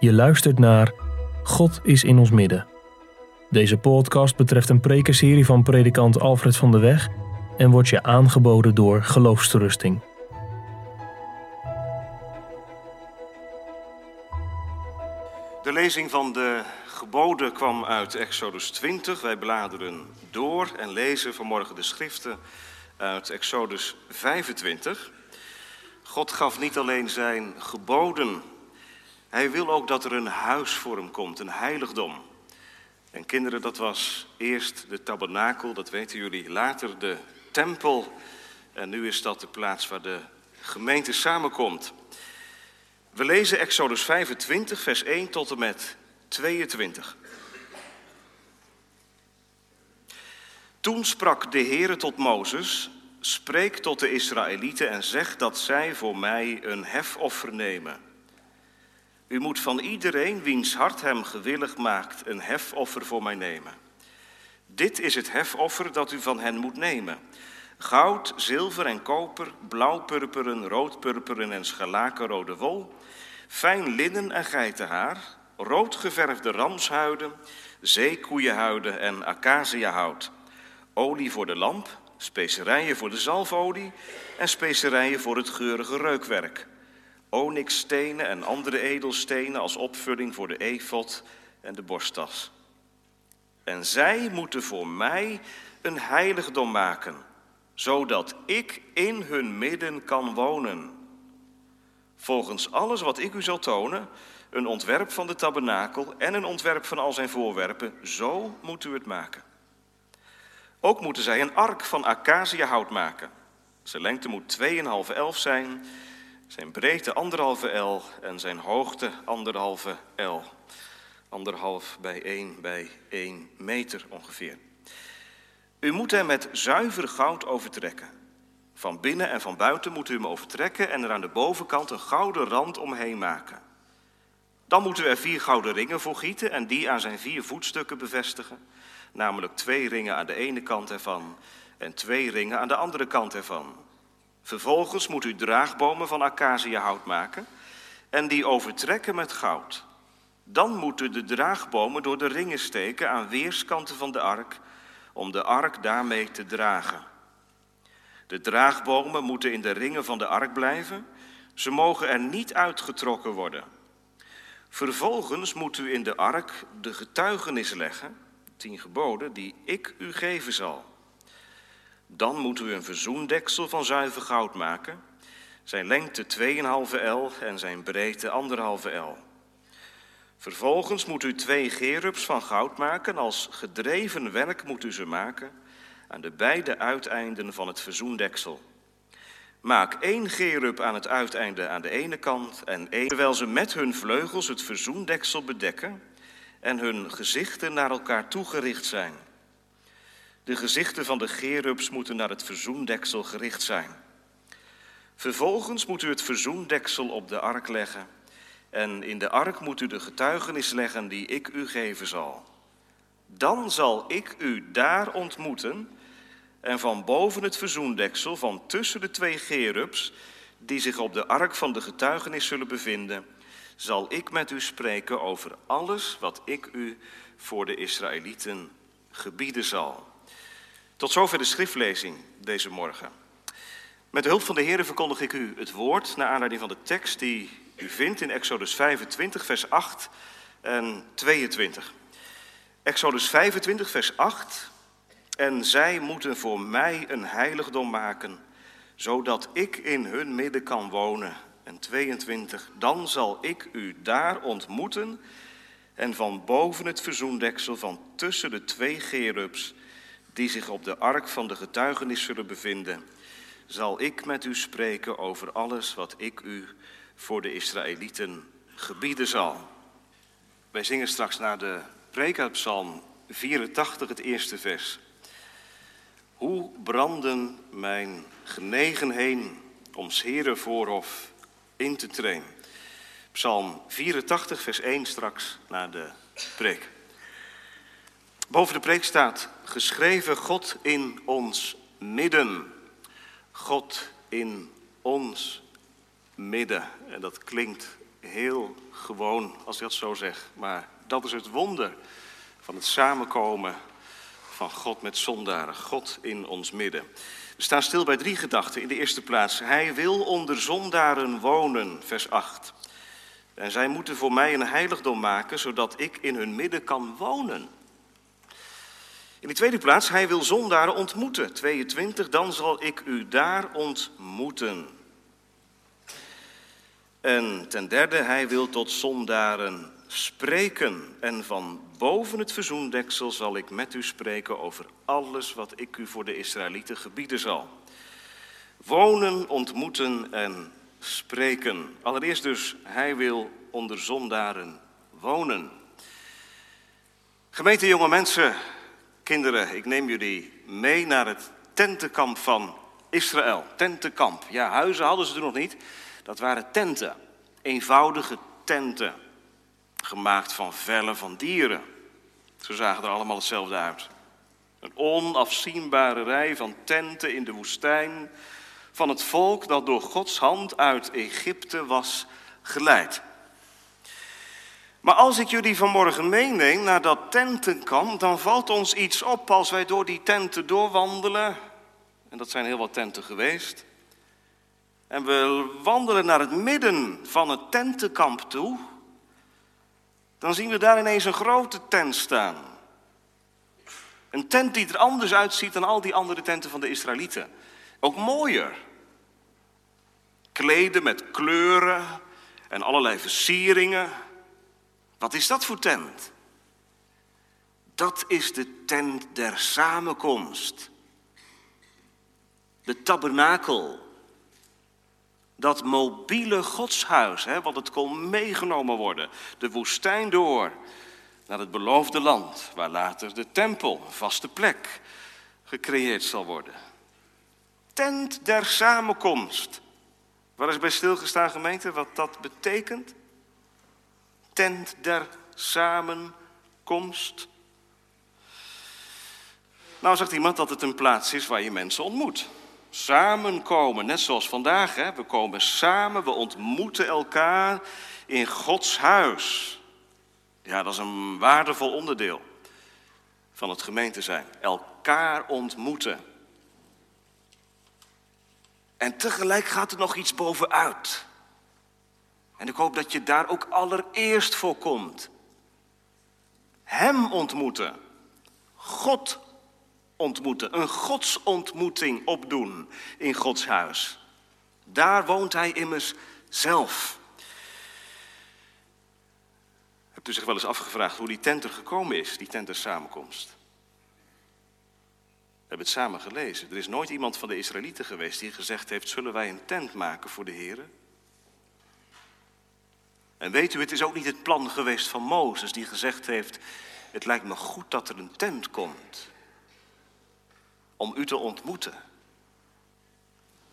Je luistert naar God is in ons midden. Deze podcast betreft een prekenserie van predikant Alfred van de Weg en wordt je aangeboden door Geloofsterusting. De lezing van de geboden kwam uit Exodus 20. Wij bladeren door en lezen vanmorgen de schriften uit Exodus 25. God gaf niet alleen zijn geboden, hij wil ook dat er een huis voor hem komt, een heiligdom. En kinderen, dat was eerst de tabernakel, dat weten jullie, later de tempel. En nu is dat de plaats waar de gemeente samenkomt. We lezen Exodus 25, vers 1 tot en met 22. Toen sprak de Heere tot Mozes, spreek tot de Israëlieten en zeg dat zij voor mij een hefoffer nemen. U moet van iedereen wiens hart hem gewillig maakt een hefoffer voor mij nemen. Dit is het hefoffer dat u van hen moet nemen. Goud, zilver en koper, blauwpurperen, roodpurperen en scharlakenrode wol, fijn linnen en geitenhaar, roodgeverfde ramshuiden, zeekoeienhuiden en acaciahout, olie voor de lamp, specerijen voor de zalfolie en specerijen voor het geurige reukwerk, onyxstenen en andere edelstenen als opvulling voor de efot en de borsttas. En zij moeten voor mij een heiligdom maken, zodat ik in hun midden kan wonen. Volgens alles wat ik u zal tonen, een ontwerp van de tabernakel en een ontwerp van al zijn voorwerpen, zo moet u het maken. Ook moeten zij een ark van acaciahout maken. Zijn lengte moet 2,5 elf zijn, zijn breedte anderhalve el en zijn hoogte anderhalve el. Anderhalf bij 1 bij 1 meter ongeveer. U moet hem met zuiver goud overtrekken. Van binnen en van buiten moet u hem overtrekken en er aan de bovenkant een gouden rand omheen maken. Dan moeten we er vier gouden ringen voor gieten en die aan zijn vier voetstukken bevestigen. Namelijk twee ringen aan de ene kant ervan en twee ringen aan de andere kant ervan. Vervolgens moet u draagbomen van acaciahout maken en die overtrekken met goud. Dan moeten de draagbomen door de ringen steken aan weerskanten van de ark, om de ark daarmee te dragen. De draagbomen moeten in de ringen van de ark blijven. Ze mogen er niet uitgetrokken worden. Vervolgens moet u in de ark de getuigenis leggen, tien geboden, die ik u geven zal. Dan moet u een verzoendeksel van zuiver goud maken. Zijn lengte 2,5 el en zijn breedte 1,5 el. Vervolgens moet u twee gerubs van goud maken. Als gedreven werk moet u ze maken aan de beide uiteinden van het verzoendeksel. Maak één gerub aan het uiteinde aan de ene kant en één, terwijl ze met hun vleugels het verzoendeksel bedekken en hun gezichten naar elkaar toegericht zijn. De gezichten van de gerubs moeten naar het verzoendeksel gericht zijn. Vervolgens moet u het verzoendeksel op de ark leggen. En in de ark moet u de getuigenis leggen die ik u geven zal. Dan zal ik u daar ontmoeten en van boven het verzoendeksel, van tussen de twee gerubs, die zich op de ark van de getuigenis zullen bevinden, zal ik met u spreken over alles wat ik u voor de Israëlieten gebieden zal. Tot zover de schriftlezing deze morgen. Met de hulp van de Heer verkondig ik u het woord naar aanleiding van de tekst die u vindt in Exodus 25, vers 8 en 22. Exodus 25, vers 8. En zij moeten voor mij een heiligdom maken, zodat ik in hun midden kan wonen. En 22. Dan zal ik u daar ontmoeten en van boven het verzoendeksel van tussen de twee gerubs die zich op de ark van de getuigenis zullen bevinden, zal ik met u spreken over alles wat ik u voor de Israëlieten gebieden zal. Wij zingen straks naar de preek uit Psalm 84, het eerste vers. Hoe branden mijn genegenheden om Heren voorhof in te trainen? Psalm 84, vers 1 straks naar de preek. Boven de preek staat geschreven God in ons midden. God in ons midden. En dat klinkt heel gewoon, als ik dat zo zeg. Maar dat is het wonder van het samenkomen van God met zondaren. God in ons midden. We staan stil bij drie gedachten. In de eerste plaats, Hij wil onder zondaren wonen, vers 8. En zij moeten voor mij een heiligdom maken, zodat ik in hun midden kan wonen. In de tweede plaats, hij wil zondaren ontmoeten. 22, dan zal ik u daar ontmoeten. En ten derde, hij wil tot zondaren spreken. En van boven het verzoendeksel zal ik met u spreken over alles wat ik u voor de Israëlieten gebieden zal. Wonen, ontmoeten en spreken. Allereerst dus, hij wil onder zondaren wonen. Gemeente jonge mensen, kinderen, ik neem jullie mee naar het tentenkamp van Israël. Tentenkamp. Ja, huizen hadden ze toen nog niet. Dat waren tenten. Eenvoudige tenten. Gemaakt van vellen van dieren. Ze zagen er allemaal hetzelfde uit. Een onafzienbare rij van tenten in de woestijn. Van het volk dat door Gods hand uit Egypte was geleid. Maar als ik jullie vanmorgen meeneem naar dat tentenkamp, dan valt ons iets op als wij door die tenten doorwandelen. En dat zijn heel wat tenten geweest. En we wandelen naar het midden van het tentenkamp toe. Dan zien we daar ineens een grote tent staan. Een tent die er anders uitziet dan al die andere tenten van de Israëlieten. Ook mooier. Kleden met kleuren en allerlei versieringen. Wat is dat voor tent? Dat is de tent der samenkomst. De tabernakel. Dat mobiele godshuis, hè, want het kon meegenomen worden. De woestijn door naar het beloofde land, waar later de tempel, een vaste plek, gecreëerd zal worden. Tent der samenkomst. Waar is bij stilgestaan gemeente wat dat betekent? Tent der samenkomst. Nou zegt iemand dat het een plaats is waar je mensen ontmoet. Samenkomen, net zoals vandaag. Hè? We komen samen, we ontmoeten elkaar in Gods huis. Ja, dat is een waardevol onderdeel van het gemeente zijn. Elkaar ontmoeten. En tegelijk gaat er nog iets bovenuit. En ik hoop dat je daar ook allereerst voor komt. Hem ontmoeten. God ontmoeten. Een godsontmoeting opdoen in Gods huis. Daar woont hij immers zelf. Hebt u zich wel eens afgevraagd hoe die tent er gekomen is, die tent samenkomst? We hebben het samen gelezen. Er is nooit iemand van de Israëlieten geweest die gezegd heeft: Zullen wij een tent maken voor de Heer? En weet u, het is ook niet het plan geweest van Mozes die gezegd heeft, het lijkt me goed dat er een tent komt om u te ontmoeten.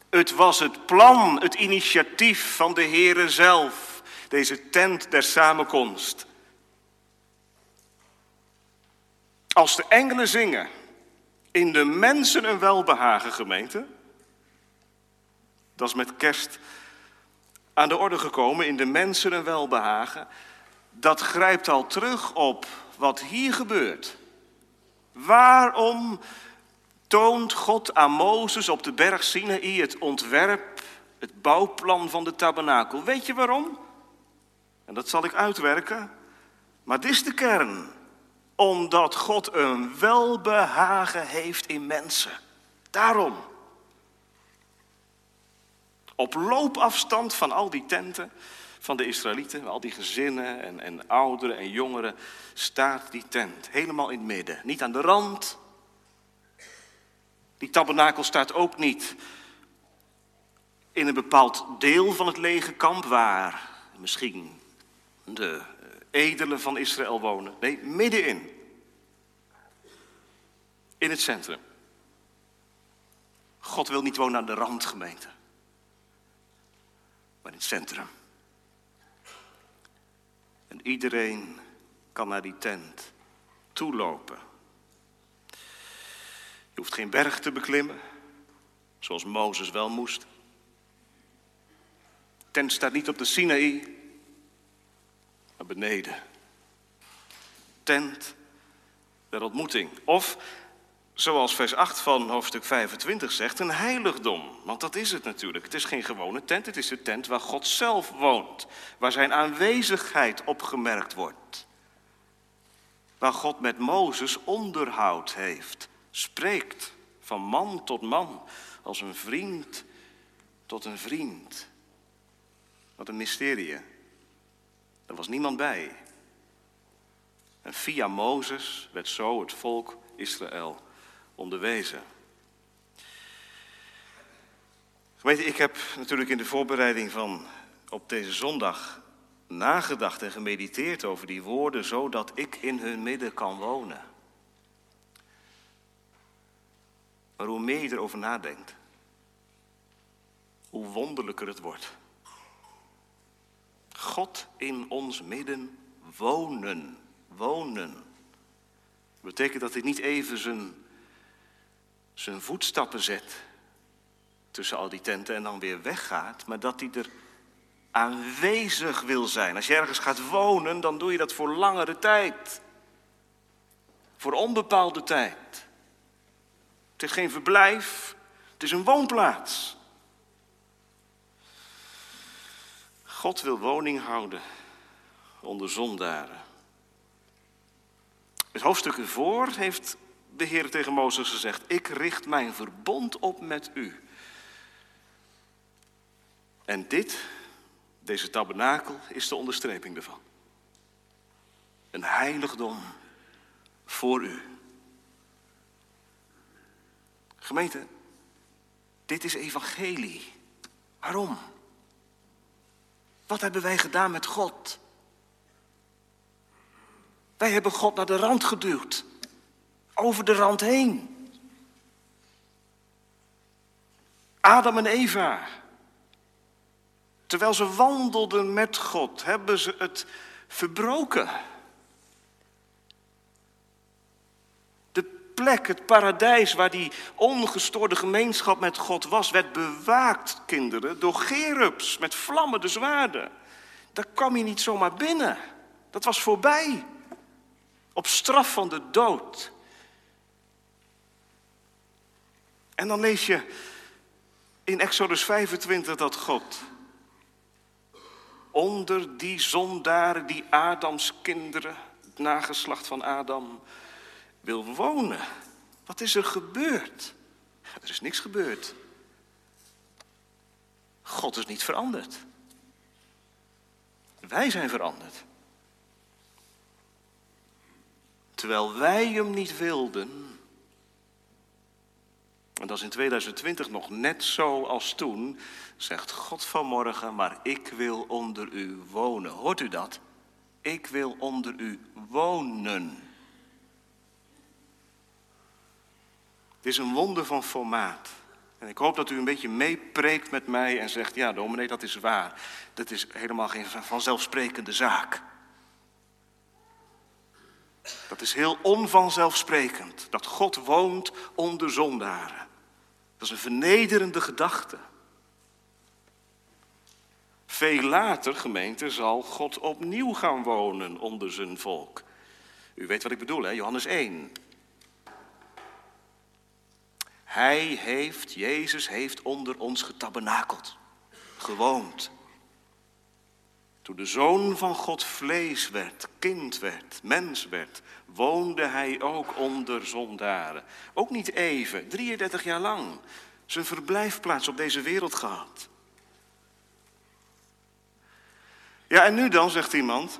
Het was het plan, het initiatief van de Heere zelf, deze tent der samenkomst. Als de engelen zingen, in de mensen een welbehagen gemeente, dat is met kerst aan de orde gekomen in de mensen een welbehagen, dat grijpt al terug op wat hier gebeurt. Waarom toont God aan Mozes op de berg Sinaï het ontwerp, het bouwplan van de tabernakel? Weet je waarom? En dat zal ik uitwerken. Maar dit is de kern. Omdat God een welbehagen heeft in mensen. Daarom. Op loopafstand van al die tenten van de Israëlieten, al die gezinnen en, en ouderen en jongeren, staat die tent helemaal in het midden. Niet aan de rand. Die tabernakel staat ook niet in een bepaald deel van het lege kamp waar misschien de edelen van Israël wonen. Nee, middenin. In het centrum. God wil niet wonen aan de randgemeente maar in het centrum. En iedereen kan naar die tent toelopen. Je hoeft geen berg te beklimmen, zoals Mozes wel moest. De tent staat niet op de Sinaï, naar beneden. Tent der ontmoeting. Of, zoals vers 8 van hoofdstuk 25 zegt, een heiligdom. Want dat is het natuurlijk. Het is geen gewone tent, het is de tent waar God zelf woont. Waar zijn aanwezigheid opgemerkt wordt. Waar God met Mozes onderhoud heeft. Spreekt van man tot man, als een vriend tot een vriend. Wat een mysterie. Er was niemand bij. En via Mozes werd zo het volk Israël onderwezen. Gemeente, ik heb natuurlijk in de voorbereiding van op deze zondag nagedacht en gemediteerd over die woorden, zodat ik in hun midden kan wonen. Maar hoe meer je erover nadenkt, hoe wonderlijker het wordt. God in ons midden wonen. Wonen. Dat betekent dat hij niet even zijn, zijn voetstappen zet tussen al die tenten en dan weer weggaat, maar dat hij er aanwezig wil zijn. Als je ergens gaat wonen, dan doe je dat voor langere tijd. Voor onbepaalde tijd. Het is geen verblijf, het is een woonplaats. God wil woning houden onder zondaren. Het hoofdstuk ervoor heeft de Heer tegen Mozes gezegd: Ik richt mijn verbond op met u. En dit, deze tabernakel, is de onderstreping ervan. Een heiligdom voor u. Gemeente, dit is evangelie. Waarom? Wat hebben wij gedaan met God? Wij hebben God naar de rand geduwd. Over de rand heen. Adam en Eva. Terwijl ze wandelden met God, hebben ze het verbroken. De plek, het paradijs waar die ongestoorde gemeenschap met God was, werd bewaakt, kinderen, door gerubs met vlammende zwaarden. Daar kwam je niet zomaar binnen. Dat was voorbij. Op straf van de dood. En dan lees je in Exodus 25 dat God onder die zondaren, die Adams kinderen, het nageslacht van Adam, wil wonen. Wat is er gebeurd? Er is niks gebeurd. God is niet veranderd. Wij zijn veranderd. Terwijl wij hem niet wilden. En dat is in 2020 nog net zo als toen, zegt God vanmorgen, maar ik wil onder u wonen. Hoort u dat? Ik wil onder u wonen. Het is een wonder van formaat. En ik hoop dat u een beetje meepreekt met mij en zegt, ja dominee, dat is waar. Dat is helemaal geen vanzelfsprekende zaak. Dat is heel onvanzelfsprekend, dat God woont onder zondaren. Dat is een vernederende gedachte. Veel later, gemeente, zal God opnieuw gaan wonen onder zijn volk. U weet wat ik bedoel, hè? Johannes 1. Hij heeft, Jezus heeft onder ons getabernakeld, gewoond. Toen de zoon van God vlees werd, kind werd, mens werd, woonde hij ook onder zondaren. Ook niet even, 33 jaar lang, zijn verblijfplaats op deze wereld gehad. Ja, en nu dan, zegt iemand.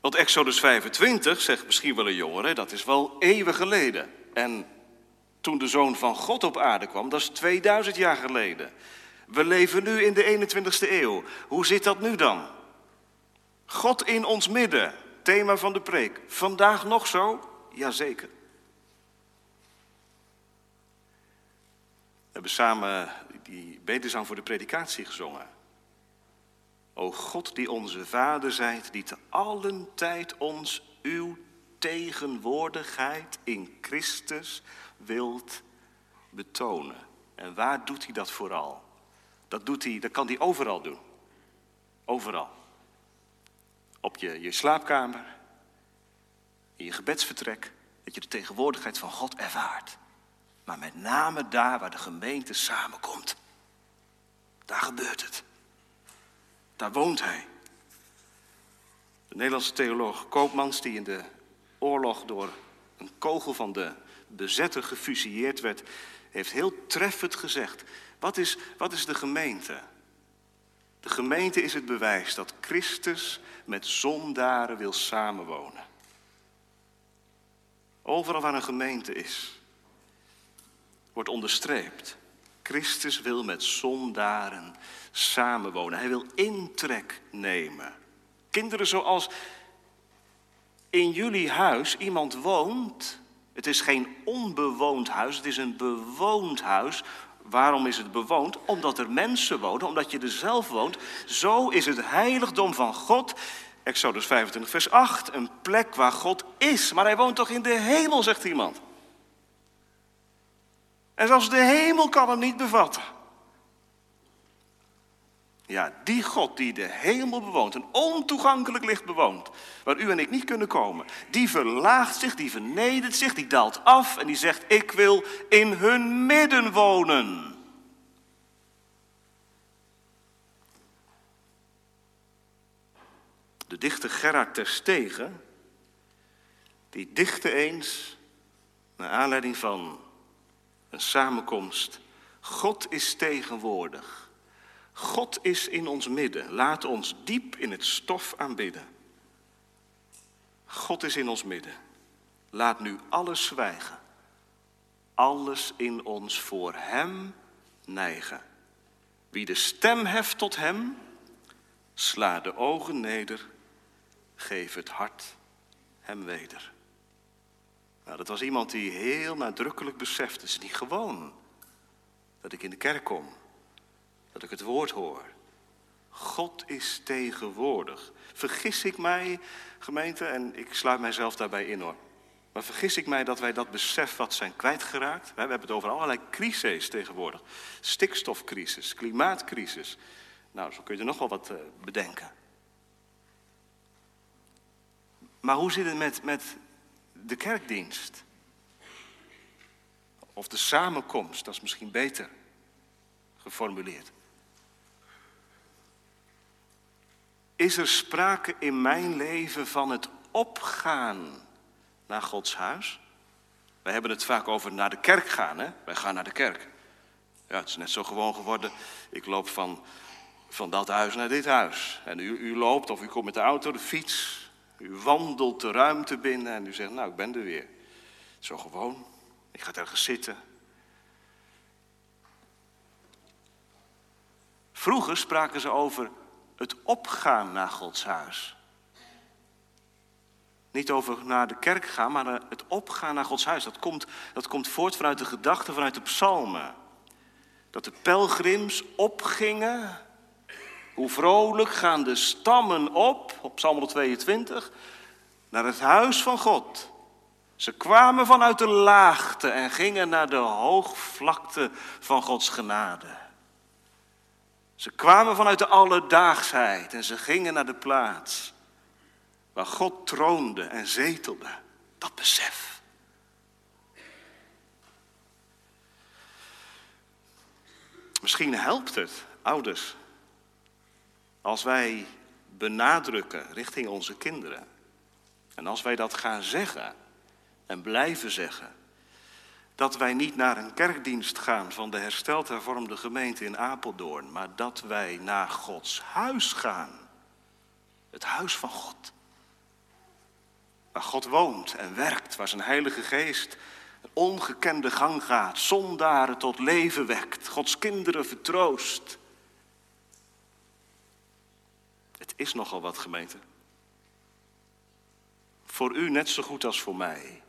Want Exodus 25, zegt misschien wel een jongere, dat is wel eeuwen geleden. En toen de zoon van God op aarde kwam, dat is 2000 jaar geleden. We leven nu in de 21ste eeuw. Hoe zit dat nu dan? God in ons midden, thema van de preek. Vandaag nog zo? Jazeker. We hebben samen die beterzang voor de predikatie gezongen. O God die onze Vader zijt, die te allen tijd ons uw tegenwoordigheid in Christus wilt betonen. En waar doet hij dat vooral? Dat, doet hij, dat kan hij overal doen. Overal. Op je, je slaapkamer, in je gebedsvertrek, dat je de tegenwoordigheid van God ervaart. Maar met name daar waar de gemeente samenkomt. Daar gebeurt het. Daar woont hij. De Nederlandse theoloog Koopmans, die in de oorlog door een kogel van de bezetter gefusilleerd werd, heeft heel treffend gezegd: wat is, wat is de gemeente? De gemeente is het bewijs dat Christus met zondaren wil samenwonen. Overal waar een gemeente is, wordt onderstreept. Christus wil met zondaren samenwonen. Hij wil intrek nemen. Kinderen zoals in jullie huis iemand woont. Het is geen onbewoond huis, het is een bewoond huis. Waarom is het bewoond? Omdat er mensen wonen, omdat je er zelf woont. Zo is het heiligdom van God, Exodus 25, vers 8, een plek waar God is. Maar hij woont toch in de hemel, zegt iemand. En zelfs de hemel kan hem niet bevatten. Ja, die God die de hemel bewoont, een ontoegankelijk licht bewoont, waar u en ik niet kunnen komen, die verlaagt zich, die vernedert zich, die daalt af en die zegt, ik wil in hun midden wonen. De dichter Gerard Terstegen, die dichtte eens, naar aanleiding van een samenkomst, God is tegenwoordig. God is in ons midden. Laat ons diep in het stof aanbidden. God is in ons midden. Laat nu alles zwijgen. Alles in ons voor Hem neigen. Wie de stem heft tot Hem, sla de ogen neder, geef het hart Hem weder. Nou, dat was iemand die heel nadrukkelijk besefte, het is niet gewoon dat ik in de kerk kom dat ik het woord hoor. God is tegenwoordig. Vergis ik mij, gemeente, en ik sluit mijzelf daarbij in hoor. Maar vergis ik mij dat wij dat besef wat zijn kwijtgeraakt? We hebben het over allerlei crises tegenwoordig. Stikstofcrisis, klimaatcrisis. Nou, zo kun je er nog wel wat eh, bedenken. Maar hoe zit het met, met de kerkdienst? Of de samenkomst, dat is misschien beter geformuleerd. Is er sprake in mijn leven van het opgaan naar Gods huis? Wij hebben het vaak over naar de kerk gaan, hè? Wij gaan naar de kerk. Ja, het is net zo gewoon geworden. Ik loop van, van dat huis naar dit huis. En u, u loopt of u komt met de auto, de fiets. U wandelt de ruimte binnen en u zegt, nou, ik ben er weer. Zo gewoon. Ik ga ergens zitten. Vroeger spraken ze over het opgaan naar Gods huis. Niet over naar de kerk gaan, maar het opgaan naar Gods huis. Dat komt, dat komt voort vanuit de gedachten, vanuit de psalmen. Dat de pelgrims opgingen. Hoe vrolijk gaan de stammen op, op Psalm 122, naar het huis van God. Ze kwamen vanuit de laagte en gingen naar de hoogvlakte van Gods genade. Ze kwamen vanuit de alledaagsheid en ze gingen naar de plaats waar God troonde en zetelde. Dat besef. Misschien helpt het, ouders, als wij benadrukken richting onze kinderen. En als wij dat gaan zeggen en blijven zeggen dat wij niet naar een kerkdienst gaan van de hersteld hervormde gemeente in Apeldoorn, maar dat wij naar Gods huis gaan. Het huis van God. Waar God woont en werkt, waar zijn Heilige Geest een ongekende gang gaat, zondaren tot leven wekt, Gods kinderen vertroost. Het is nogal wat gemeente. Voor u net zo goed als voor mij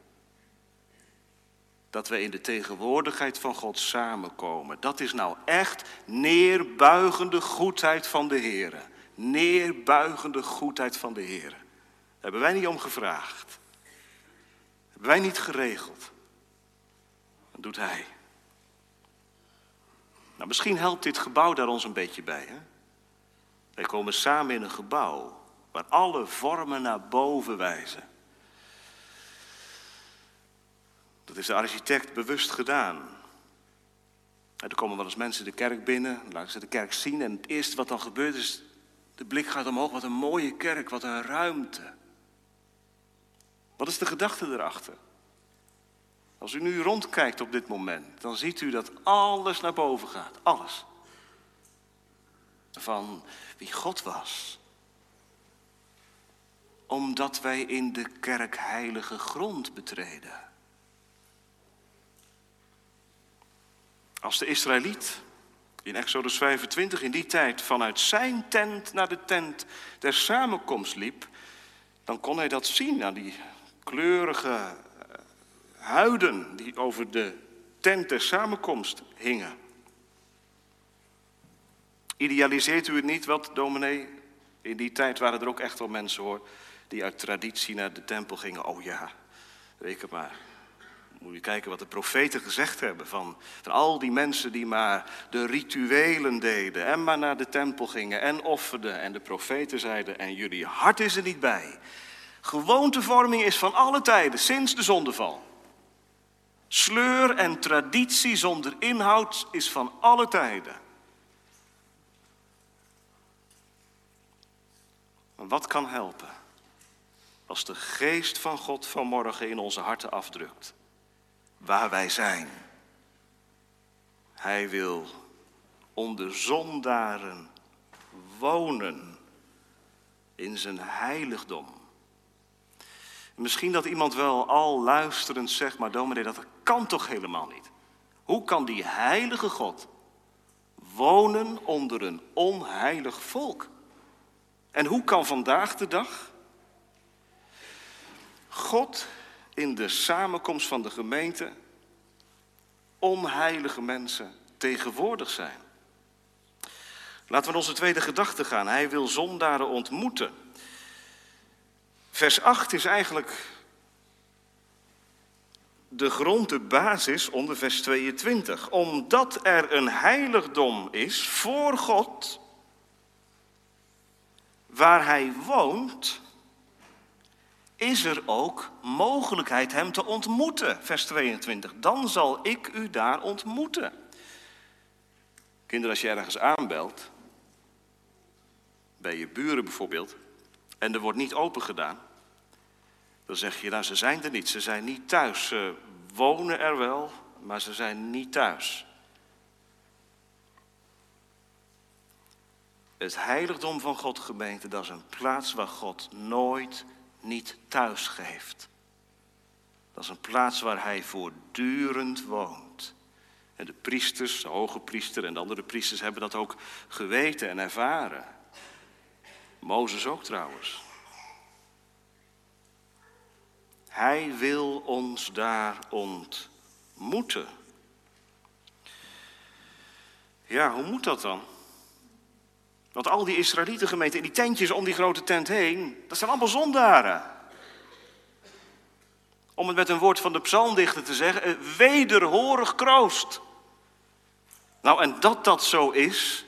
dat we in de tegenwoordigheid van God samenkomen. Dat is nou echt neerbuigende goedheid van de Heer. Neerbuigende goedheid van de Heer. Hebben wij niet om gevraagd. hebben wij niet geregeld. Dat doet Hij. Nou, misschien helpt dit gebouw daar ons een beetje bij. Hè? Wij komen samen in een gebouw waar alle vormen naar boven wijzen. Dat is de architect bewust gedaan. er komen wel eens mensen de kerk binnen, laten ze de kerk zien en het eerste wat dan gebeurt is, de blik gaat omhoog, wat een mooie kerk, wat een ruimte. Wat is de gedachte erachter? Als u nu rondkijkt op dit moment, dan ziet u dat alles naar boven gaat. Alles. Van wie God was. Omdat wij in de kerk heilige grond betreden. Als de Israëliet in Exodus 25 in die tijd vanuit zijn tent naar de tent der samenkomst liep, dan kon hij dat zien aan die kleurige huiden die over de tent der samenkomst hingen. Idealiseert u het niet wat, dominee? In die tijd waren er ook echt wel mensen hoor, die uit traditie naar de tempel gingen. Oh ja, reken maar. Moet je kijken wat de profeten gezegd hebben van, van al die mensen die maar de rituelen deden en maar naar de tempel gingen en offerden. En de profeten zeiden, en jullie hart is er niet bij. Gewoontevorming is van alle tijden, sinds de zondeval. Sleur en traditie zonder inhoud is van alle tijden. Maar wat kan helpen als de geest van God vanmorgen in onze harten afdrukt? Waar wij zijn. Hij wil onder zondaren wonen in zijn heiligdom. Misschien dat iemand wel al luisterend zegt, maar dominee, dat kan toch helemaal niet? Hoe kan die heilige God wonen onder een onheilig volk? En hoe kan vandaag de dag God in de samenkomst van de gemeente onheilige mensen tegenwoordig zijn? Laten we naar onze tweede gedachte gaan. Hij wil zondaren ontmoeten. Vers 8 is eigenlijk de grond, de basis onder vers 22. Omdat er een heiligdom is voor God, waar Hij woont, is er ook mogelijkheid Hem te ontmoeten. Vers 22. Dan zal ik u daar ontmoeten. Kinderen, als je ergens aanbelt, bij je buren bijvoorbeeld, en er wordt niet open gedaan, dan zeg je, nou ze zijn er niet, ze zijn niet thuis. Ze wonen er wel, maar ze zijn niet thuis. Het heiligdom van God, gemeente, dat is een plaats waar God nooit niet thuis geeft. Dat is een plaats waar hij voortdurend woont. En de priesters, de hoge priester en de andere priesters hebben dat ook geweten en ervaren. Mozes ook trouwens. Hij wil ons daar ontmoeten. Ja, hoe moet dat dan? Want al die Israëlieten gemeenten in die tentjes om die grote tent heen, dat zijn allemaal zondaren. Om het met een woord van de psalmdichter te zeggen, wederhorig kroost. Nou, en dat dat zo is,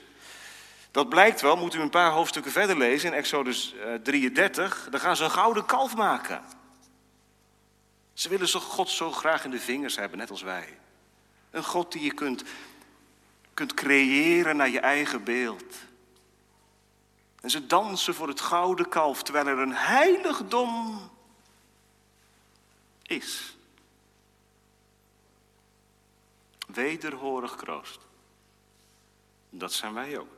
dat blijkt wel, moet u een paar hoofdstukken verder lezen in Exodus 33. Eh, Dan gaan ze een gouden kalf maken. Ze willen God zo graag in de vingers hebben, net als wij. Een God die je kunt, kunt creëren naar je eigen beeld. En ze dansen voor het gouden kalf, terwijl er een heiligdom is. Wederhorig kroost. Dat zijn wij ook.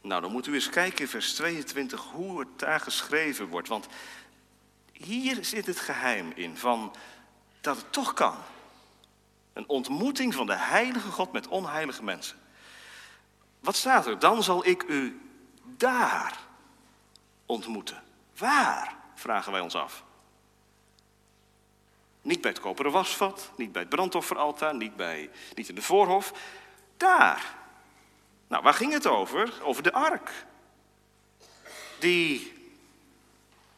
Nou, dan moet u eens kijken in vers 22 hoe het daar geschreven wordt. Want hier zit het geheim in van dat het toch kan. Een ontmoeting van de heilige God met onheilige mensen. Wat staat er? Dan zal ik u daar ontmoeten. Waar? Vragen wij ons af. Niet bij het koperen wasvat, niet bij het brandofferaltaar, niet, bij, niet in de voorhof. Daar. Nou, waar ging het over? Over de ark. Die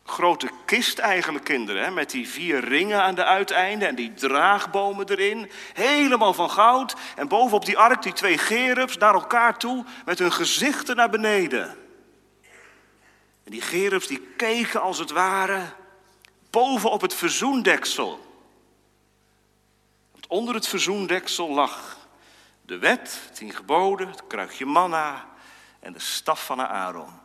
grote kist eigenlijk, kinderen. Met die vier ringen aan de uiteinden en die draagbomen erin. Helemaal van goud. En bovenop die ark die twee gerubs naar elkaar toe met hun gezichten naar beneden. En die gerubs die keken als het ware boven op het verzoendeksel. Want onder het verzoendeksel lag de wet, tien geboden, het kruikje manna en de staf van Aaron.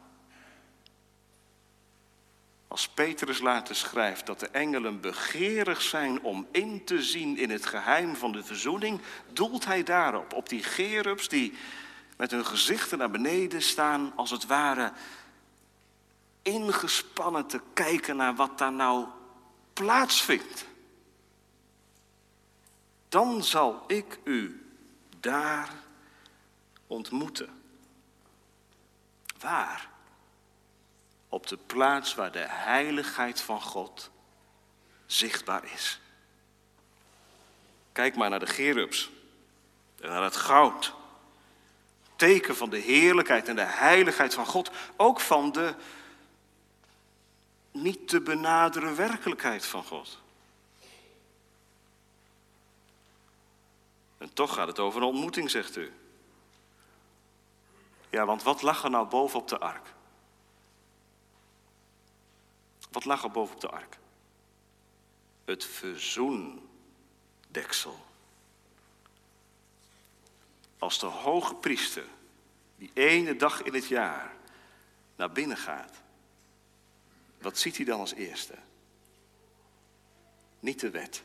Als Petrus later schrijft dat de engelen begeerig zijn om in te zien in het geheim van de verzoening, doelt hij daarop, op die gerubs die met hun gezichten naar beneden staan, als het ware ingespannen te kijken naar wat daar nou plaatsvindt. Dan zal ik u daar ontmoeten. Waar? Op de plaats waar de heiligheid van God zichtbaar is. Kijk maar naar de gerubs en naar het goud. Teken van de heerlijkheid en de heiligheid van God. Ook van de niet te benaderen werkelijkheid van God. En toch gaat het over een ontmoeting, zegt u. Ja, want wat lag er nou boven op de ark? Wat lag er boven op de ark? Het verzoendeksel. Als de hoge priester die ene dag in het jaar naar binnen gaat, wat ziet hij dan als eerste? Niet de wet,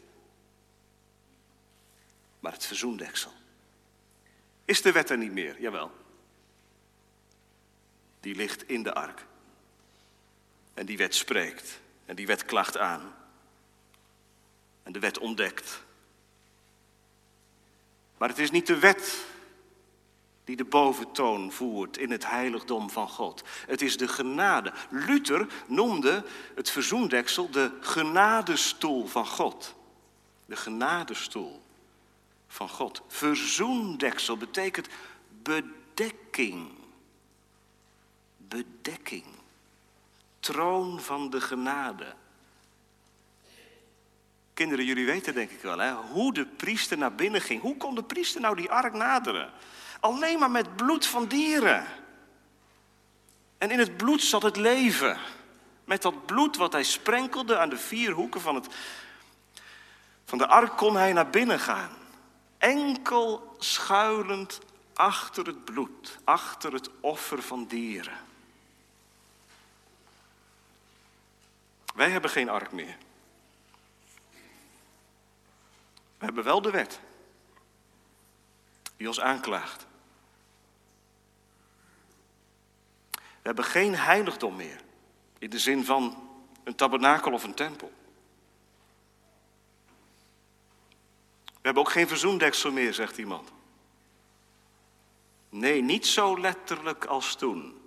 maar het verzoendeksel. Is de wet er niet meer? Jawel. Die ligt in de ark. En die wet spreekt. En die wet klacht aan. En de wet ontdekt. Maar het is niet de wet die de boventoon voert in het heiligdom van God. Het is de genade. Luther noemde het verzoendeksel de genadestoel van God. De genadestoel van God. Verzoendeksel betekent bedekking. Bedekking. Troon van de genade. Kinderen, jullie weten denk ik wel hè, hoe de priester naar binnen ging. Hoe kon de priester nou die ark naderen? Alleen maar met bloed van dieren. En in het bloed zat het leven. Met dat bloed wat hij sprenkelde aan de vier hoeken van, het, van de ark kon hij naar binnen gaan. Enkel schuilend achter het bloed, achter het offer van dieren. Wij hebben geen ark meer. We hebben wel de wet die ons aanklaagt. We hebben geen heiligdom meer. In de zin van een tabernakel of een tempel. We hebben ook geen verzoendeksel meer, zegt iemand. Nee, niet zo letterlijk als toen.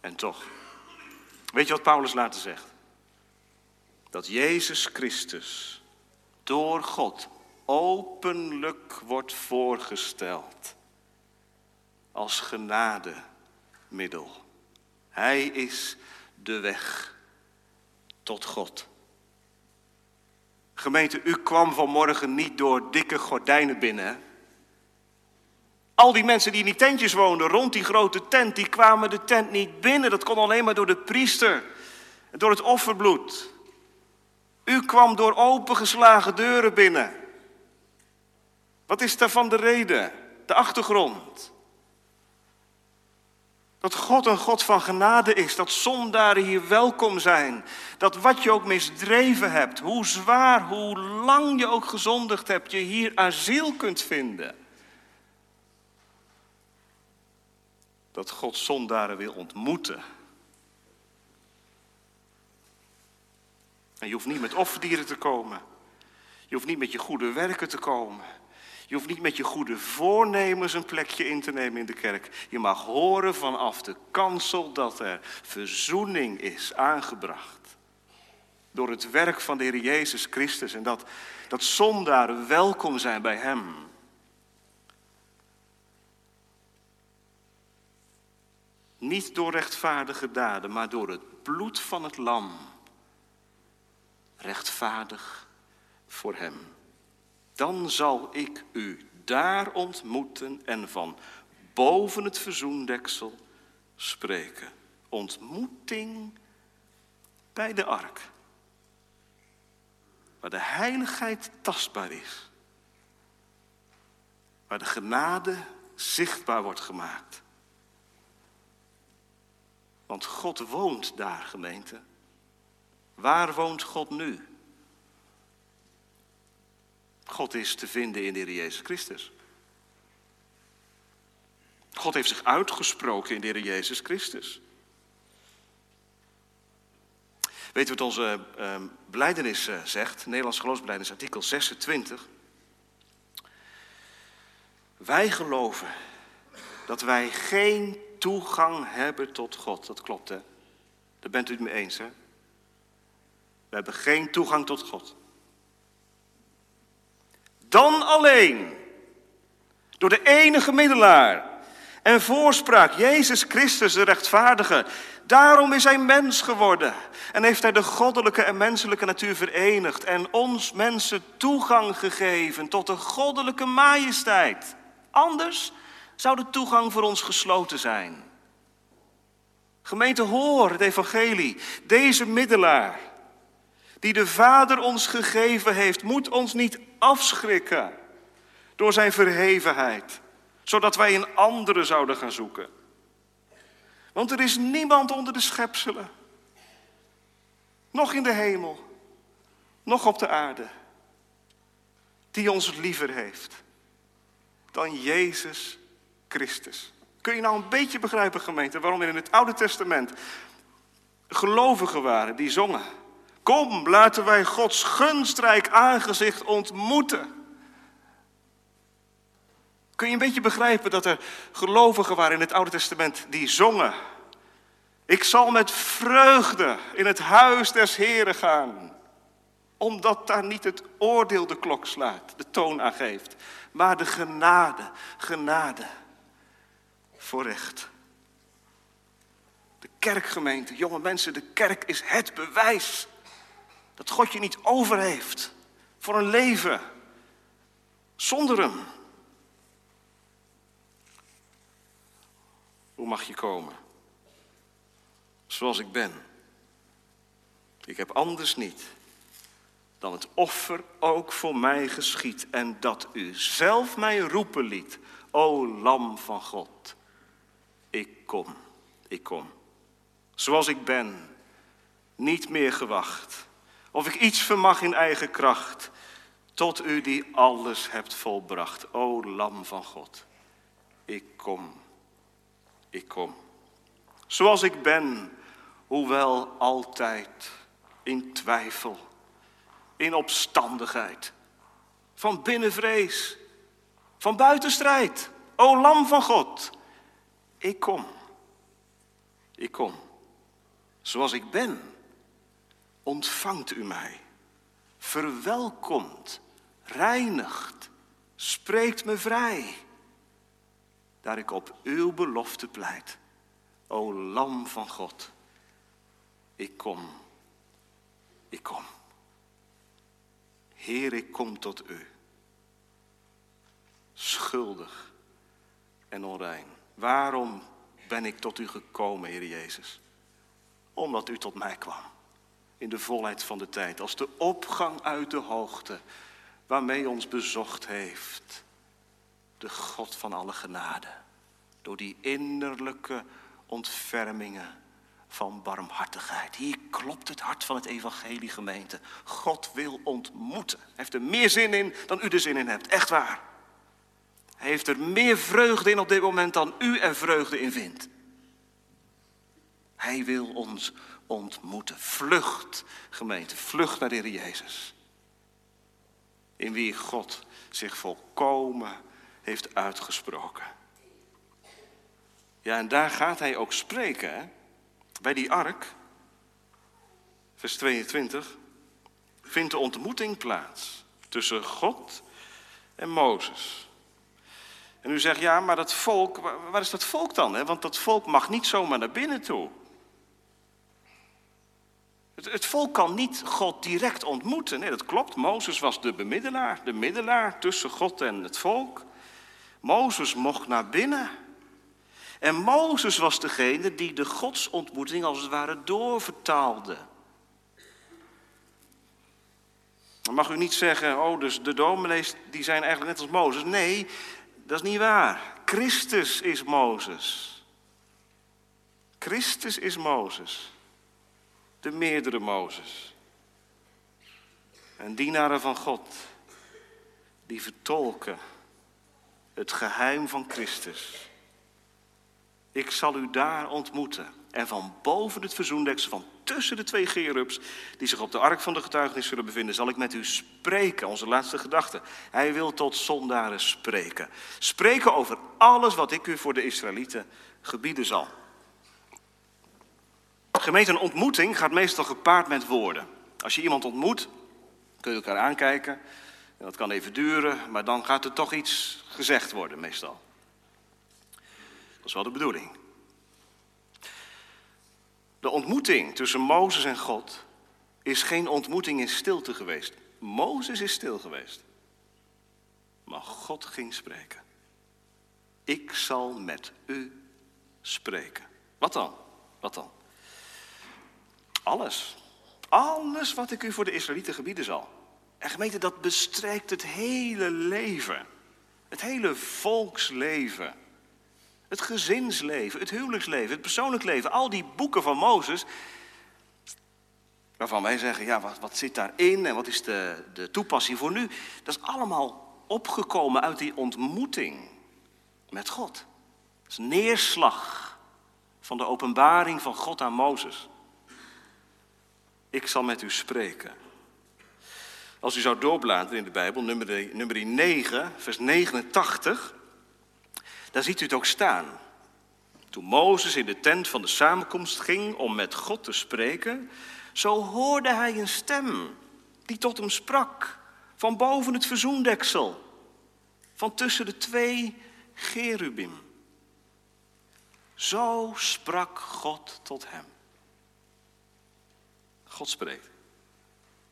En toch, weet je wat Paulus later zegt? Dat Jezus Christus door God openlijk wordt voorgesteld als genademiddel. Hij is de weg tot God. Gemeente, u kwam vanmorgen niet door dikke gordijnen binnen. Al die mensen die in die tentjes woonden, rond die grote tent, die kwamen de tent niet binnen. Dat kon alleen maar door de priester, door het offerbloed. U kwam door opengeslagen deuren binnen. Wat is daarvan de reden, de achtergrond? Dat God een God van genade is, dat zondaren hier welkom zijn. Dat wat je ook misdreven hebt, hoe zwaar, hoe lang je ook gezondigd hebt, je hier asiel kunt vinden. Dat God zondaren wil ontmoeten. En je hoeft niet met offerdieren te komen. Je hoeft niet met je goede werken te komen. Je hoeft niet met je goede voornemens een plekje in te nemen in de kerk. Je mag horen vanaf de kansel dat er verzoening is aangebracht. Door het werk van de Heer Jezus Christus. En dat, dat zondaren welkom zijn bij Hem. Niet door rechtvaardige daden, maar door het bloed van het lam. Rechtvaardig voor Hem dan zal ik u daar ontmoeten en van boven het verzoendeksel spreken. Ontmoeting bij de ark. Waar de heiligheid tastbaar is. Waar de genade zichtbaar wordt gemaakt. Want God woont daar, gemeente. Waar woont God nu? God is te vinden in de Heer Jezus Christus. God heeft zich uitgesproken in de Heer Jezus Christus. Weet u wat onze uh, beleidenis uh, zegt? Nederlands geloofsbeleidenis, artikel 26. Wij geloven dat wij geen toegang hebben tot God. Dat klopt, hè? Daar bent u het mee eens, hè? We hebben geen toegang tot God. Dan alleen door de enige middelaar en voorspraak, Jezus Christus de rechtvaardige. Daarom is hij mens geworden en heeft hij de goddelijke en menselijke natuur verenigd en ons mensen toegang gegeven tot de goddelijke majesteit. Anders zou de toegang voor ons gesloten zijn. Gemeente, hoor het evangelie. Deze middelaar, die de Vader ons gegeven heeft, moet ons niet afschrikken door zijn verhevenheid, zodat wij een andere zouden gaan zoeken. Want er is niemand onder de schepselen, nog in de hemel, nog op de aarde, die ons liever heeft dan Jezus Christus. Kun je nou een beetje begrijpen, gemeente, waarom er in het Oude Testament gelovigen waren die zongen. Kom, laten wij Gods gunstrijk aangezicht ontmoeten. Kun je een beetje begrijpen dat er gelovigen waren in het Oude Testament die zongen. Ik zal met vreugde in het huis des Heren gaan. Omdat daar niet het oordeel de klok slaat, de toon aangeeft. Maar de genade, genade voor recht. De kerkgemeente, jonge mensen, de kerk is het bewijs dat God je niet over heeft voor een leven zonder Hem. Hoe mag je komen? Zoals ik ben. Ik heb anders niet dan het offer ook voor mij geschiet en dat u zelf mij roepen liet, o lam van God. Ik kom, ik kom. Zoals ik ben, niet meer gewacht. Of ik iets vermag in eigen kracht, tot u die alles hebt volbracht, o lam van God. Ik kom, ik kom. Zoals ik ben, hoewel altijd in twijfel, in opstandigheid, van binnenvrees, van buitenstrijd. O lam van God, ik kom. Ik kom. Zoals ik ben, ontvangt u mij. Verwelkomt, reinigt, spreekt me vrij. Daar ik op uw belofte pleit. O lam van God, ik kom. Ik kom. Heer, ik kom tot u. Schuldig en onrein. Waarom ben ik tot u gekomen, Heer Jezus? Omdat u tot mij kwam. In de volheid van de tijd. Als de opgang uit de hoogte. Waarmee ons bezocht heeft. De God van alle genade. Door die innerlijke ontfermingen van barmhartigheid. Hier klopt het hart van het evangelie gemeente. God wil ontmoeten. Hij heeft er meer zin in dan u er zin in hebt. Echt waar. Hij heeft er meer vreugde in op dit moment dan u er vreugde in vindt. Hij wil ons ontmoeten. Vlucht, gemeente, vlucht naar de Heer Jezus. In wie God zich volkomen heeft uitgesproken. Ja, en daar gaat hij ook spreken, bij die ark. Vers 22 vindt de ontmoeting plaats tussen God en Mozes. En u zegt, ja, maar dat volk, waar is dat volk dan? Want dat volk mag niet zomaar naar binnen toe. Het, het volk kan niet God direct ontmoeten. Nee, dat klopt. Mozes was de bemiddelaar, de middelaar tussen God en het volk. Mozes mocht naar binnen. En Mozes was degene die de godsontmoeting als het ware doorvertaalde. Dan mag u niet zeggen, oh, dus de dominees die zijn eigenlijk net als Mozes. Nee, dat is niet waar. Christus is Mozes. Christus is Mozes. De meerdere Mozes. En dienaren van God, die vertolken het geheim van Christus. Ik zal u daar ontmoeten. En van boven het verzoendeksel, van tussen de twee gerubs die zich op de ark van de getuigenis zullen bevinden, zal ik met u spreken. Onze laatste gedachte. Hij wil tot zondaren spreken. Spreken over alles wat ik u voor de Israëlieten gebieden zal. Gemeente, een ontmoeting gaat meestal gepaard met woorden. Als je iemand ontmoet, kun je elkaar aankijken. En dat kan even duren, maar dan gaat er toch iets gezegd worden, meestal. Dat is wel de bedoeling. De ontmoeting tussen Mozes en God is geen ontmoeting in stilte geweest. Mozes is stil geweest. Maar God ging spreken. Ik zal met u spreken. Wat dan? Wat dan? Alles. Alles wat ik u voor de Israëlieten gebieden zal. En gemeente, dat bestrijkt het hele leven. Het hele volksleven. Het gezinsleven, het huwelijksleven, het persoonlijk leven. Al die boeken van Mozes. Waarvan wij zeggen, ja, wat, wat zit daarin en wat is de, de toepassing voor nu? Dat is allemaal opgekomen uit die ontmoeting met God. Dat is neerslag van de openbaring van God aan Mozes. Ik zal met u spreken. Als u zou doorbladeren in de Bijbel, nummer, nummer 9, vers 89, daar ziet u het ook staan. Toen Mozes in de tent van de samenkomst ging om met God te spreken, zo hoorde hij een stem die tot hem sprak, van boven het verzoendeksel, van tussen de twee gerubim. Zo sprak God tot hem. God spreekt.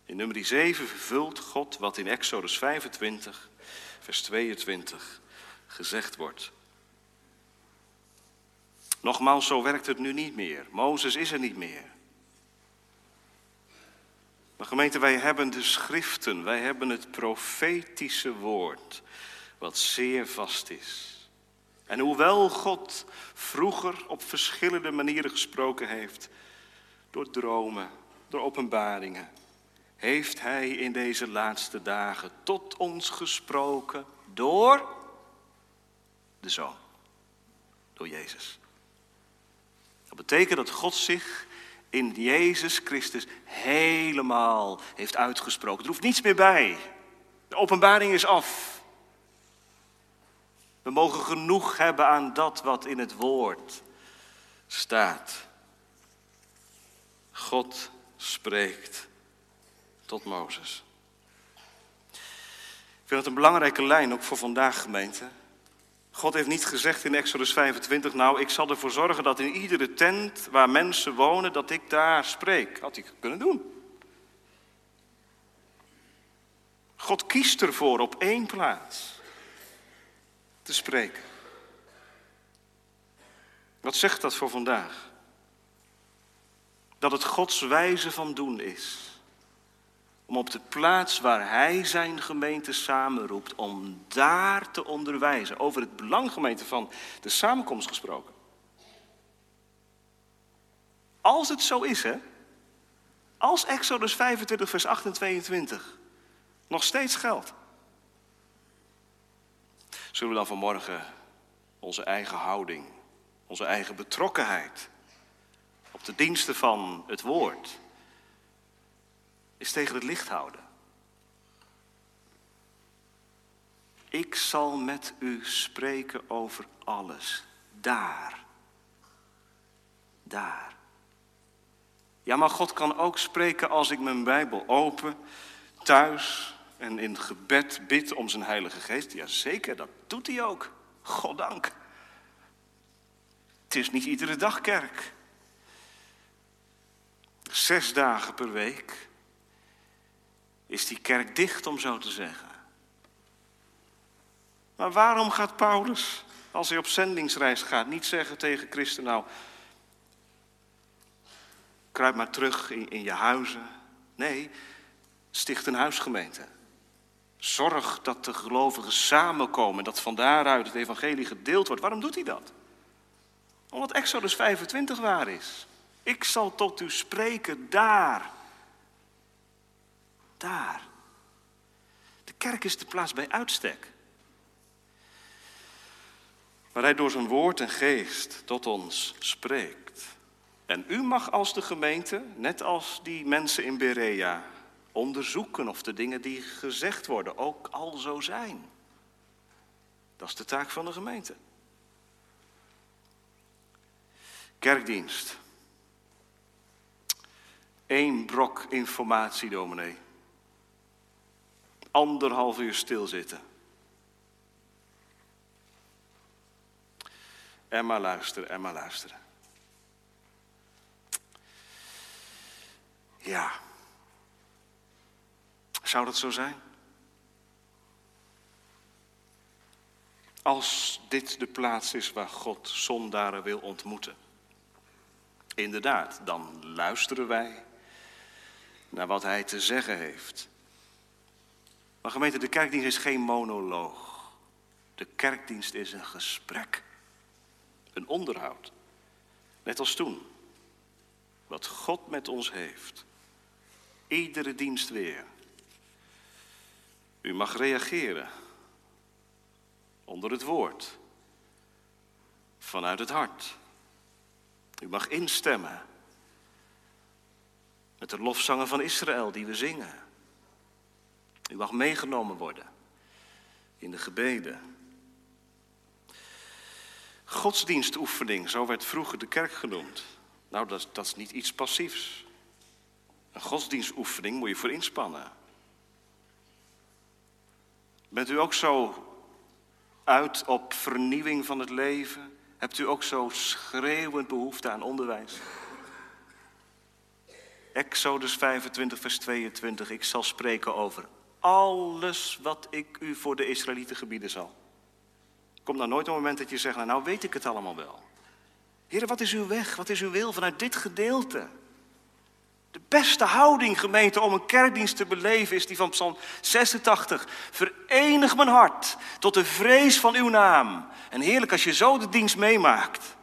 In nummer 7 vervult God wat in Exodus 25, vers 22 gezegd wordt. Nogmaals, zo werkt het nu niet meer. Mozes is er niet meer. Maar gemeente, wij hebben de schriften, wij hebben het profetische woord, wat zeer vast is. En hoewel God vroeger op verschillende manieren gesproken heeft, door dromen, door openbaringen, heeft Hij in deze laatste dagen tot ons gesproken door de Zoon, door Jezus. Dat betekent dat God zich in Jezus Christus helemaal heeft uitgesproken. Er hoeft niets meer bij. De openbaring is af. We mogen genoeg hebben aan dat wat in het woord staat. God spreekt tot Mozes. Ik vind het een belangrijke lijn ook voor vandaag, gemeente. God heeft niet gezegd in Exodus 25, nou, ik zal ervoor zorgen dat in iedere tent waar mensen wonen, dat ik daar spreek. Had hij kunnen doen. God kiest ervoor op één plaats te spreken. Wat zegt dat voor vandaag? Dat het Gods wijze van doen is om op de plaats waar Hij zijn gemeente samenroept, om daar te onderwijzen. Over het belang, gemeente, van de samenkomst gesproken. Als het zo is, hè. Als Exodus 25, vers 8 en 22 nog steeds geldt. Zullen we dan vanmorgen onze eigen houding, onze eigen betrokkenheid op de diensten van het woord is tegen het licht houden. Ik zal met u spreken over alles. Daar. Daar. Ja, maar God kan ook spreken als ik mijn Bijbel open, thuis en in gebed bid om zijn Heilige Geest. Jazeker, dat doet hij ook. Goddank. Het is niet iedere dag kerk. Zes dagen per week is die kerk dicht, om zo te zeggen. Maar waarom gaat Paulus Als hij op zendingsreis gaat, niet zeggen tegen christen, nou, kruip maar terug in, in je huizen. Nee, sticht een huisgemeente. Zorg dat de gelovigen samenkomen, dat van daaruit het evangelie gedeeld wordt. Waarom doet hij dat? Omdat Exodus 25 waar is. Ik zal tot u spreken daar. Daar. De kerk is de plaats bij uitstek. Waar hij door zijn woord en geest tot ons spreekt. En u mag als de gemeente, net als die mensen in Berea, onderzoeken of de dingen die gezegd worden ook al zo zijn. Dat is de taak van de gemeente. Kerkdienst. Eén brok informatie, dominee. Anderhalf uur stilzitten. En maar luisteren, en maar luisteren. Ja. Zou dat zo zijn? Als dit de plaats is waar God zondaren wil ontmoeten. Inderdaad, dan luisteren wij naar wat hij te zeggen heeft. Maar gemeente, de kerkdienst is geen monoloog. De kerkdienst is een gesprek, een onderhoud. Net als toen. Wat God met ons heeft. Iedere dienst weer. U mag reageren. Onder het woord. Vanuit het hart. U mag instemmen. Met de lofzangen van Israël die we zingen. U mag meegenomen worden in de gebeden. Godsdienstoefening, zo werd vroeger de kerk genoemd. Nou, dat, dat is niet iets passiefs. Een godsdienstoefening moet je voor inspannen. Bent u ook zo uit op vernieuwing van het leven? Hebt u ook zo schreeuwend behoefte aan onderwijs? Exodus 25, vers 22. Ik zal spreken over alles wat ik u voor de Israëlieten gebieden zal. Komt nou nooit een moment dat je zegt, nou, nou weet ik het allemaal wel. Heer, wat is uw weg? Wat is uw wil vanuit dit gedeelte? De beste houding, gemeente, om een kerkdienst te beleven is die van Psalm 86. Verenig mijn hart tot de vrees van uw naam. En heerlijk als je zo de dienst meemaakt.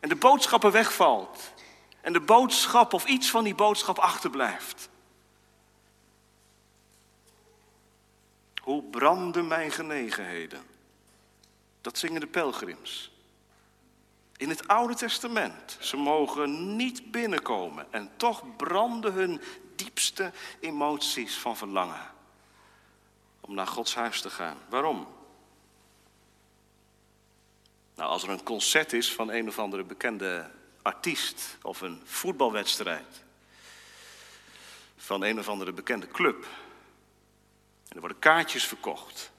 En de boodschappen wegvalt. En de boodschap of iets van die boodschap achterblijft. Hoe branden mijn genegenheden? Dat zingen de pelgrims. In het Oude Testament. Ze mogen niet binnenkomen en toch branden hun diepste emoties van verlangen. Om naar Gods huis te gaan. Waarom? Nou, als er een concert is van een of andere bekende artiest of een voetbalwedstrijd van een of andere bekende club. Er worden kaartjes verkocht.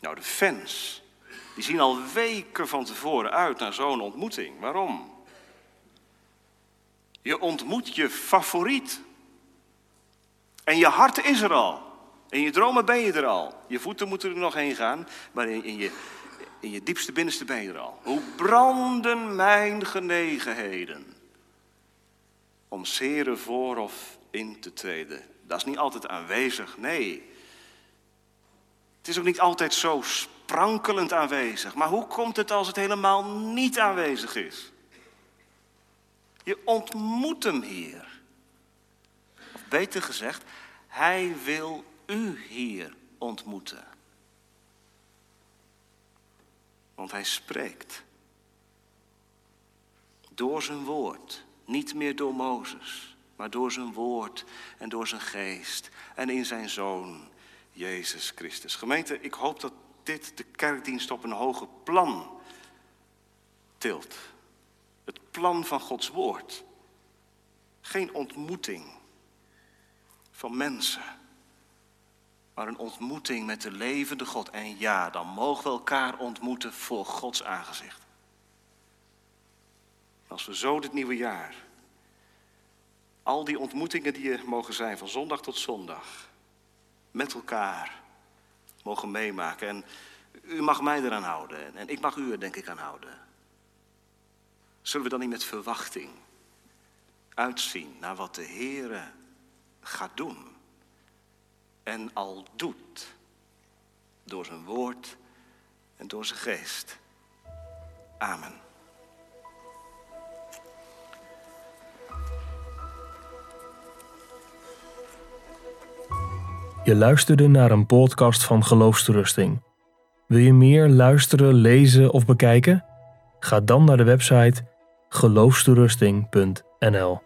Nou, de fans die zien al weken van tevoren uit naar zo'n ontmoeting. Waarom? Je ontmoet je favoriet. En je hart is er al. In je dromen ben je er al. Je voeten moeten er nog heen gaan, maar in, in, je, in je diepste binnenste ben je er al. Hoe branden mijn genegenheden om zere voor of in te treden. Dat is niet altijd aanwezig, nee. Het is ook niet altijd zo sprankelend aanwezig. Maar hoe komt het als het helemaal niet aanwezig is? Je ontmoet hem hier. Of beter gezegd, hij wil u hier ontmoeten. Want hij spreekt. Door zijn woord. Niet meer door Mozes, maar door zijn woord en door zijn geest. En in zijn zoon, Jezus Christus. Gemeente, ik hoop dat dit de kerkdienst op een hoger plan tilt. Het plan van Gods woord. Geen ontmoeting van mensen, maar een ontmoeting met de levende God. En ja, dan mogen we elkaar ontmoeten voor Gods aangezicht. Als we zo dit nieuwe jaar, al die ontmoetingen die er mogen zijn van zondag tot zondag, met elkaar mogen meemaken. En U mag mij eraan houden en ik mag u er denk ik aan houden. Zullen we dan niet met verwachting uitzien naar wat de Heere gaat doen en al doet door zijn woord en door zijn geest. Amen. Je luisterde naar een podcast van Geloofsterusting. Wil je meer luisteren, lezen of bekijken? Ga dan naar de website geloofsterusting.nl